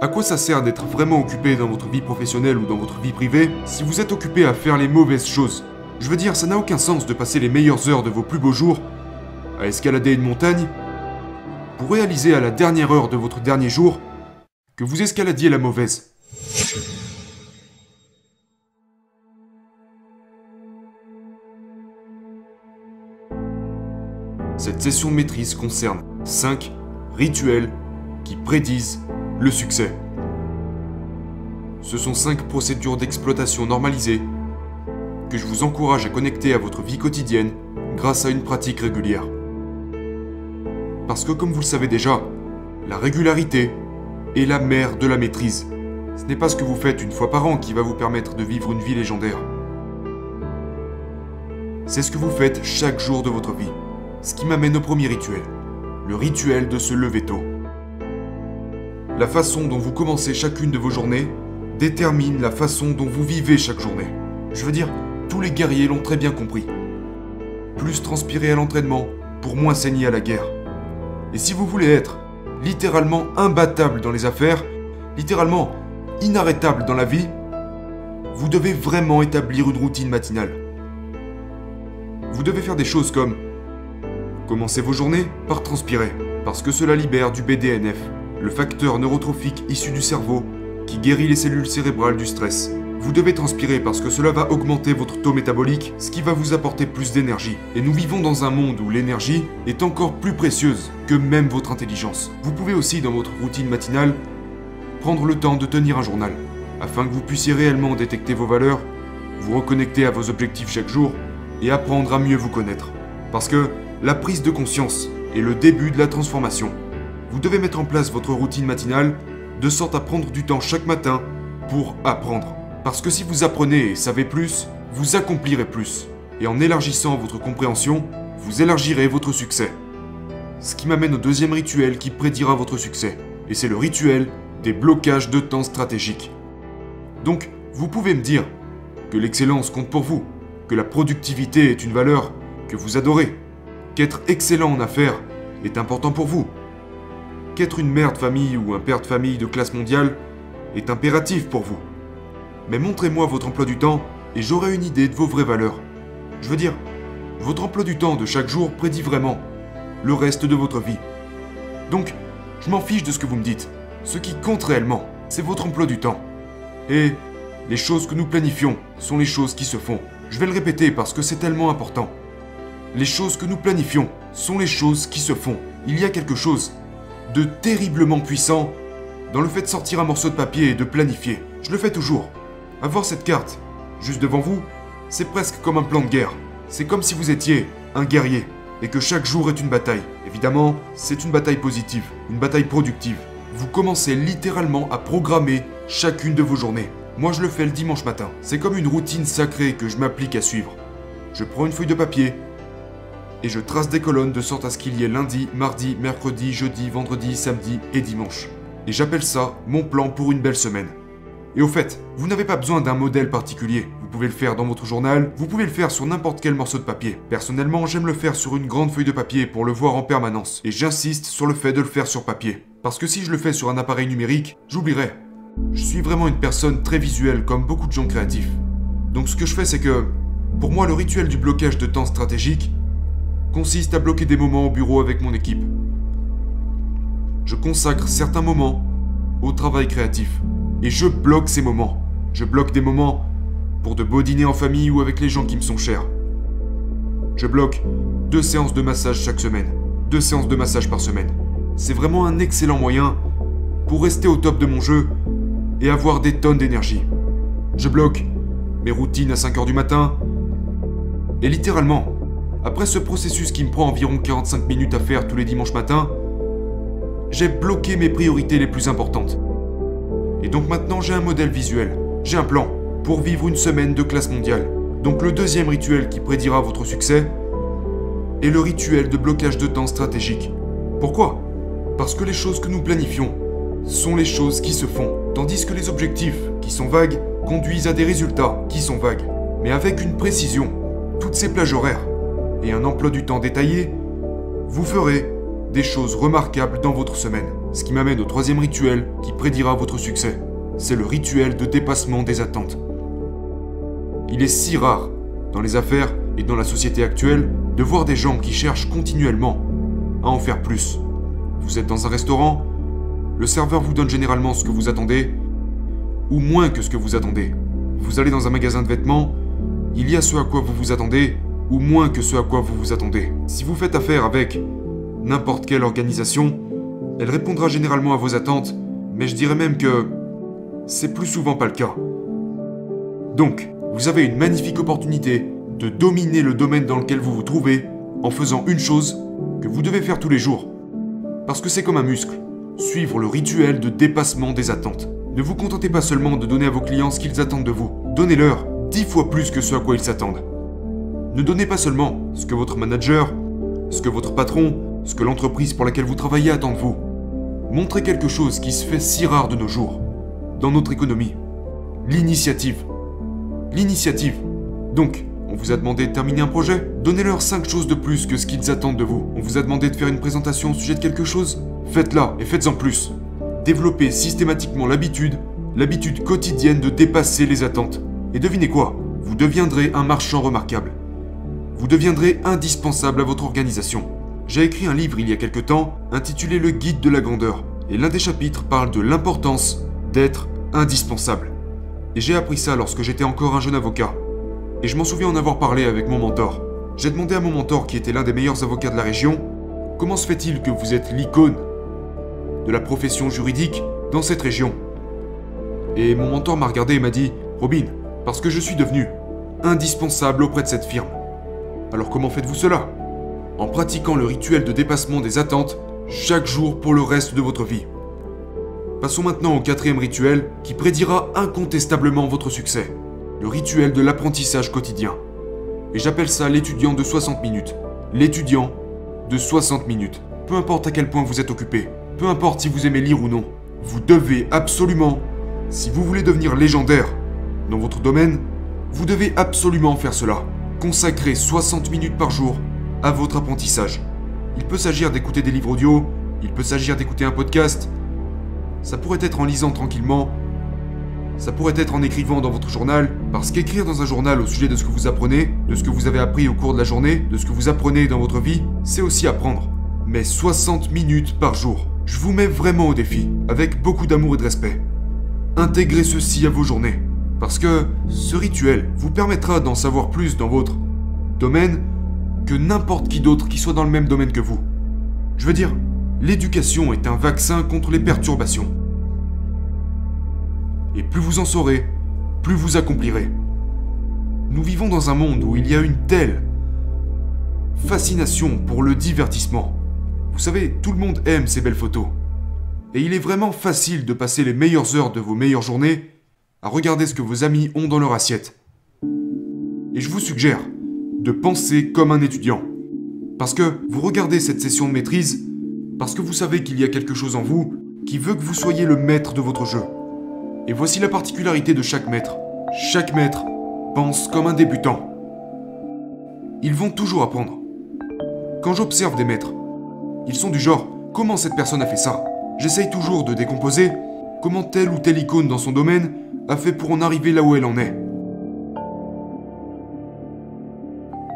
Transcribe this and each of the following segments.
À quoi ça sert d'être vraiment occupé dans votre vie professionnelle ou dans votre vie privée si vous êtes occupé à faire les mauvaises choses? Je veux dire, ça n'a aucun sens de passer les meilleures heures de vos plus beaux jours à escalader une montagne pour réaliser à la dernière heure de votre dernier jour que vous escaladiez la mauvaise. Cette session maîtrise concerne 5 rituels qui prédisent le succès. Ce sont 5 procédures d'exploitation normalisées que je vous encourage à connecter à votre vie quotidienne grâce à une pratique régulière. Parce que comme vous le savez déjà, la régularité est la mère de la maîtrise. Ce n'est pas ce que vous faites une fois par an qui va vous permettre de vivre une vie légendaire. C'est ce que vous faites chaque jour de votre vie. Ce qui m'amène au premier rituel. Le rituel de se lever tôt. La façon dont vous commencez chacune de vos journées détermine la façon dont vous vivez chaque journée. Je veux dire, tous les guerriers l'ont très bien compris. Plus transpirer à l'entraînement pour moins saigner à la guerre. Et si vous voulez être littéralement imbattable dans les affaires, littéralement inarrêtable dans la vie, vous devez vraiment établir une routine matinale. Vous devez faire des choses comme commencer vos journées par transpirer, parce que cela libère du BDNF, le facteur neurotrophique issu du cerveau qui guérit les cellules cérébrales du stress. Vous devez transpirer parce que cela va augmenter votre taux métabolique, ce qui va vous apporter plus d'énergie. Et nous vivons dans un monde où l'énergie est encore plus précieuse que même votre intelligence. Vous pouvez aussi, dans votre routine matinale, prendre le temps de tenir un journal, afin que vous puissiez réellement détecter vos valeurs, vous reconnecter à vos objectifs chaque jour, et apprendre à mieux vous connaître. Parce que la prise de conscience est le début de la transformation. Vous devez mettre en place votre routine matinale de sorte à prendre du temps chaque matin pour apprendre. Parce que si vous apprenez et savez plus, vous accomplirez plus. Et en élargissant votre compréhension, vous élargirez votre succès. Ce qui m'amène au deuxième rituel qui prédira votre succès. Et c'est le rituel des blocages de temps stratégiques. Donc, vous pouvez me dire que l'excellence compte pour vous, que la productivité est une valeur que vous adorez, qu'être excellent en affaires est important pour vous, qu'être une mère de famille ou un père de famille de classe mondiale est impératif pour vous mais montrez-moi votre emploi du temps et j'aurai une idée de vos vraies valeurs. Je veux dire, votre emploi du temps de chaque jour prédit vraiment le reste de votre vie. Donc, je m'en fiche de ce que vous me dites. Ce qui compte réellement, c'est votre emploi du temps. Et les choses que nous planifions sont les choses qui se font. Je vais le répéter parce que c'est tellement important. Les choses que nous planifions sont les choses qui se font. Il y a quelque chose de terriblement puissant dans le fait de sortir un morceau de papier et de planifier. Je le fais toujours. Avoir cette carte, juste devant vous, c'est presque comme un plan de guerre. C'est comme si vous étiez un guerrier, et que chaque jour est une bataille. Évidemment, c'est une bataille positive, une bataille productive. Vous commencez littéralement à programmer chacune de vos journées. Moi je le fais le dimanche matin. C'est comme une routine sacrée que je m'applique à suivre. Je prends une feuille de papier, et je trace des colonnes de sorte à ce qu'il y ait lundi, mardi, mercredi, jeudi, vendredi, samedi et dimanche. Et j'appelle ça mon plan pour une belle semaine. Et au fait, vous n'avez pas besoin d'un modèle particulier. Vous pouvez le faire dans votre journal, vous pouvez le faire sur n'importe quel morceau de papier. Personnellement, j'aime le faire sur une grande feuille de papier pour le voir en permanence. Et j'insiste sur le fait de le faire sur papier. Parce que si je le fais sur un appareil numérique, j'oublierai. Je suis vraiment une personne très visuelle comme beaucoup de gens créatifs. Donc ce que je fais c'est que, pour moi le rituel du blocage de temps stratégique consiste à bloquer des moments au bureau avec mon équipe. Je consacre certains moments au travail créatif. Et je bloque ces moments. Je bloque des moments pour de beaux dîners en famille ou avec les gens qui me sont chers. Je bloque deux séances de massage chaque semaine. Deux séances de massage par semaine. C'est vraiment un excellent moyen pour rester au top de mon jeu et avoir des tonnes d'énergie. Je bloque mes routines à 5h du matin. Et littéralement, après ce processus qui me prend environ 45 minutes à faire tous les dimanches matins, j'ai bloqué mes priorités les plus importantes. Et donc maintenant j'ai un modèle visuel, j'ai un plan pour vivre une semaine de classe mondiale. Donc le deuxième rituel qui prédira votre succès est le rituel de blocage de temps stratégique. Pourquoi? Parce que les choses que nous planifions sont les choses qui se font, tandis que les objectifs qui sont vagues conduisent à des résultats qui sont vagues. Mais avec une précision, toutes ces plages horaires et un emploi du temps détaillé, vous ferez des choses remarquables dans votre semaine. Ce qui m'amène au troisième rituel qui prédira votre succès. C'est le rituel de dépassement des attentes. Il est si rare, dans les affaires et dans la société actuelle, de voir des gens qui cherchent continuellement à en faire plus. Vous êtes dans un restaurant, le serveur vous donne généralement ce que vous attendez, ou moins que ce que vous attendez. Vous allez dans un magasin de vêtements, il y a ce à quoi vous vous attendez, ou moins que ce à quoi vous vous attendez. Si vous faites affaire avec n'importe quelle organisation, elle répondra généralement à vos attentes, mais je dirais même que c'est plus souvent pas le cas. Donc, vous avez une magnifique opportunité de dominer le domaine dans lequel vous vous trouvez en faisant une chose que vous devez faire tous les jours. Parce que c'est comme un muscle, suivre le rituel de dépassement des attentes. Ne vous contentez pas seulement de donner à vos clients ce qu'ils attendent de vous, donnez-leur dix fois plus que ce à quoi ils s'attendent. Ne donnez pas seulement ce que votre manager, ce que votre patron, ce que l'entreprise pour laquelle vous travaillez attend de vous. Montrez quelque chose qui se fait si rare de nos jours, dans notre économie. L'initiative. L'initiative. Donc, on vous a demandé de terminer un projet? Donnez-leur 5 choses de plus que ce qu'ils attendent de vous. On vous a demandé de faire une présentation au sujet de quelque chose? Faites-la et faites-en plus. Développez systématiquement l'habitude, l'habitude quotidienne de dépasser les attentes. Et devinez quoi? Vous deviendrez un marchand remarquable. Vous deviendrez indispensable à votre organisation. J'ai écrit un livre il y a quelque temps intitulé Le Guide de la grandeur. Et l'un des chapitres parle de l'importance d'être indispensable. Et j'ai appris ça lorsque j'étais encore un jeune avocat. Et je m'en souviens en avoir parlé avec mon mentor. J'ai demandé à mon mentor, qui était l'un des meilleurs avocats de la région, comment se fait-il que vous êtes l'icône de la profession juridique dans cette région? Et mon mentor m'a regardé et m'a dit, Robin, parce que je suis devenu indispensable auprès de cette firme. Alors comment faites-vous cela? En pratiquant le rituel de dépassement des attentes chaque jour pour le reste de votre vie. Passons maintenant au quatrième rituel qui prédira incontestablement votre succès. Le rituel de l'apprentissage quotidien. Et j'appelle ça l'étudiant de 60 minutes. L'étudiant de 60 minutes. Peu importe à quel point vous êtes occupé, peu importe si vous aimez lire ou non, vous devez absolument, si vous voulez devenir légendaire dans votre domaine, vous devez absolument faire cela. Consacrer 60 minutes par jour à votre apprentissage. Il peut s'agir d'écouter des livres audio, il peut s'agir d'écouter un podcast, ça pourrait être en lisant tranquillement, ça pourrait être en écrivant dans votre journal, parce qu'écrire dans un journal au sujet de ce que vous apprenez, de ce que vous avez appris au cours de la journée, de ce que vous apprenez dans votre vie, c'est aussi apprendre. Mais 60 minutes par jour. Je vous mets vraiment au défi, avec beaucoup d'amour et de respect. Intégrez ceci à vos journées. Parce que ce rituel vous permettra d'en savoir plus dans votre domaine que n'importe qui d'autre qui soit dans le même domaine que vous. Je veux dire, l'éducation est un vaccin contre les perturbations. Et plus vous en saurez, plus vous accomplirez. Nous vivons dans un monde où il y a une telle fascination pour le divertissement. Vous savez, tout le monde aime ces belles photos. Et il est vraiment facile de passer les meilleures heures de vos meilleures journées à regarder ce que vos amis ont dans leur assiette. Et je vous suggère de penser comme un étudiant. Parce que vous regardez cette session de maîtrise parce que vous savez qu'il y a quelque chose en vous qui veut que vous soyez le maître de votre jeu. Et voici la particularité de chaque maître. Chaque maître pense comme un débutant. Ils vont toujours apprendre. Quand j'observe des maîtres, ils sont du genre comment cette personne a fait ça? J'essaye toujours de décomposer comment telle ou telle icône dans son domaine a fait pour en arriver là où elle en est.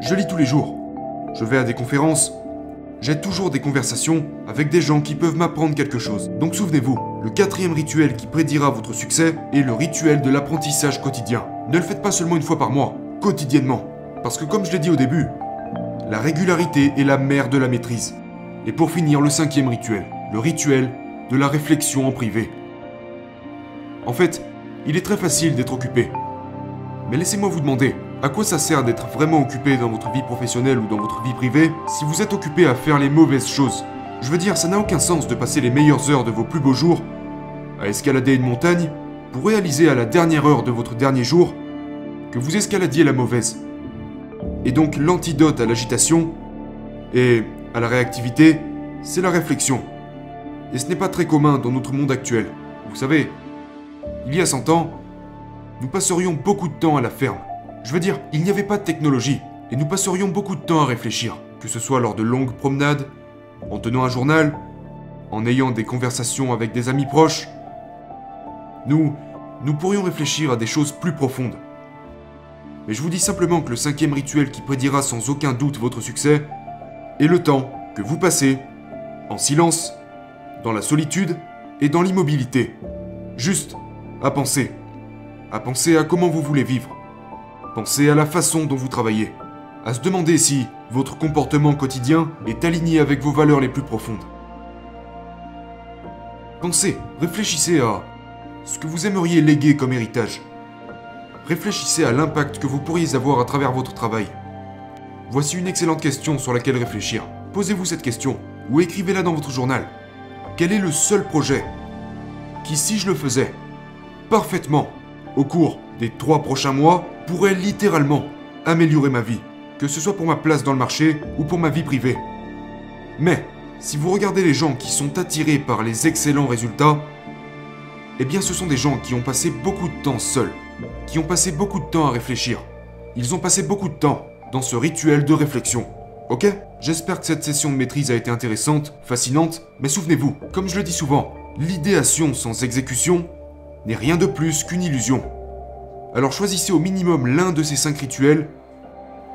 Je lis tous les jours. Je vais à des conférences. J'ai toujours des conversations avec des gens qui peuvent m'apprendre quelque chose. Donc souvenez-vous, le quatrième rituel qui prédira votre succès est le rituel de l'apprentissage quotidien. Ne le faites pas seulement une fois par mois, quotidiennement. Parce que comme je l'ai dit au début, la régularité est la mère de la maîtrise. Et pour finir, le cinquième rituel, le rituel de la réflexion en privé. En fait, il est très facile d'être occupé. Mais laissez-moi vous demander, à quoi ça sert d'être vraiment occupé dans votre vie professionnelle ou dans votre vie privée si vous êtes occupé à faire les mauvaises choses? Je veux dire, ça n'a aucun sens de passer les meilleures heures de vos plus beaux jours à escalader une montagne pour réaliser à la dernière heure de votre dernier jour que vous escaladiez la mauvaise. Et donc l'antidote à l'agitation et à la réactivité, c'est la réflexion. Et ce n'est pas très commun dans notre monde actuel. Vous savez, il y a 100 ans, nous passerions beaucoup de temps à la ferme. Je veux dire, il n'y avait pas de technologie, et nous passerions beaucoup de temps à réfléchir, que ce soit lors de longues promenades, en tenant un journal, en ayant des conversations avec des amis proches, nous, nous pourrions réfléchir à des choses plus profondes. Mais je vous dis simplement que le cinquième rituel qui prédira sans aucun doute votre succès est le temps que vous passez en silence, dans la solitude et dans l'immobilité. Juste à penser. À penser à comment vous voulez vivre. Pensez à la façon dont vous travaillez. À se demander si votre comportement quotidien est aligné avec vos valeurs les plus profondes. Pensez, réfléchissez à ce que vous aimeriez léguer comme héritage. Réfléchissez à l'impact que vous pourriez avoir à travers votre travail. Voici une excellente question sur laquelle réfléchir. Posez-vous cette question ou écrivez-la dans votre journal. Quel est le seul projet qui, si je le faisais parfaitement au cours des trois prochains mois, pourrait littéralement améliorer ma vie, que ce soit pour ma place dans le marché ou pour ma vie privée Mais, si vous regardez les gens qui sont attirés par les excellents résultats, eh bien ce sont des gens qui ont passé beaucoup de temps seuls, qui ont passé beaucoup de temps à réfléchir. Ils ont passé beaucoup de temps dans ce rituel de réflexion. Ok? J'espère que cette session de maîtrise a été intéressante, fascinante, mais souvenez-vous, comme je le dis souvent, l'idéation sans exécution n'est rien de plus qu'une illusion. Alors choisissez au minimum l'un de ces cinq rituels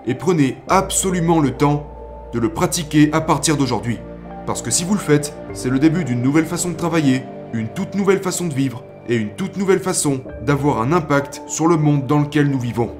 et prenez absolument le temps de le pratiquer à partir d'aujourd'hui. Parce que si vous le faites, c'est le début d'une nouvelle façon de travailler, une toute nouvelle façon de vivre et une toute nouvelle façon d'avoir un impact sur le monde dans lequel nous vivons.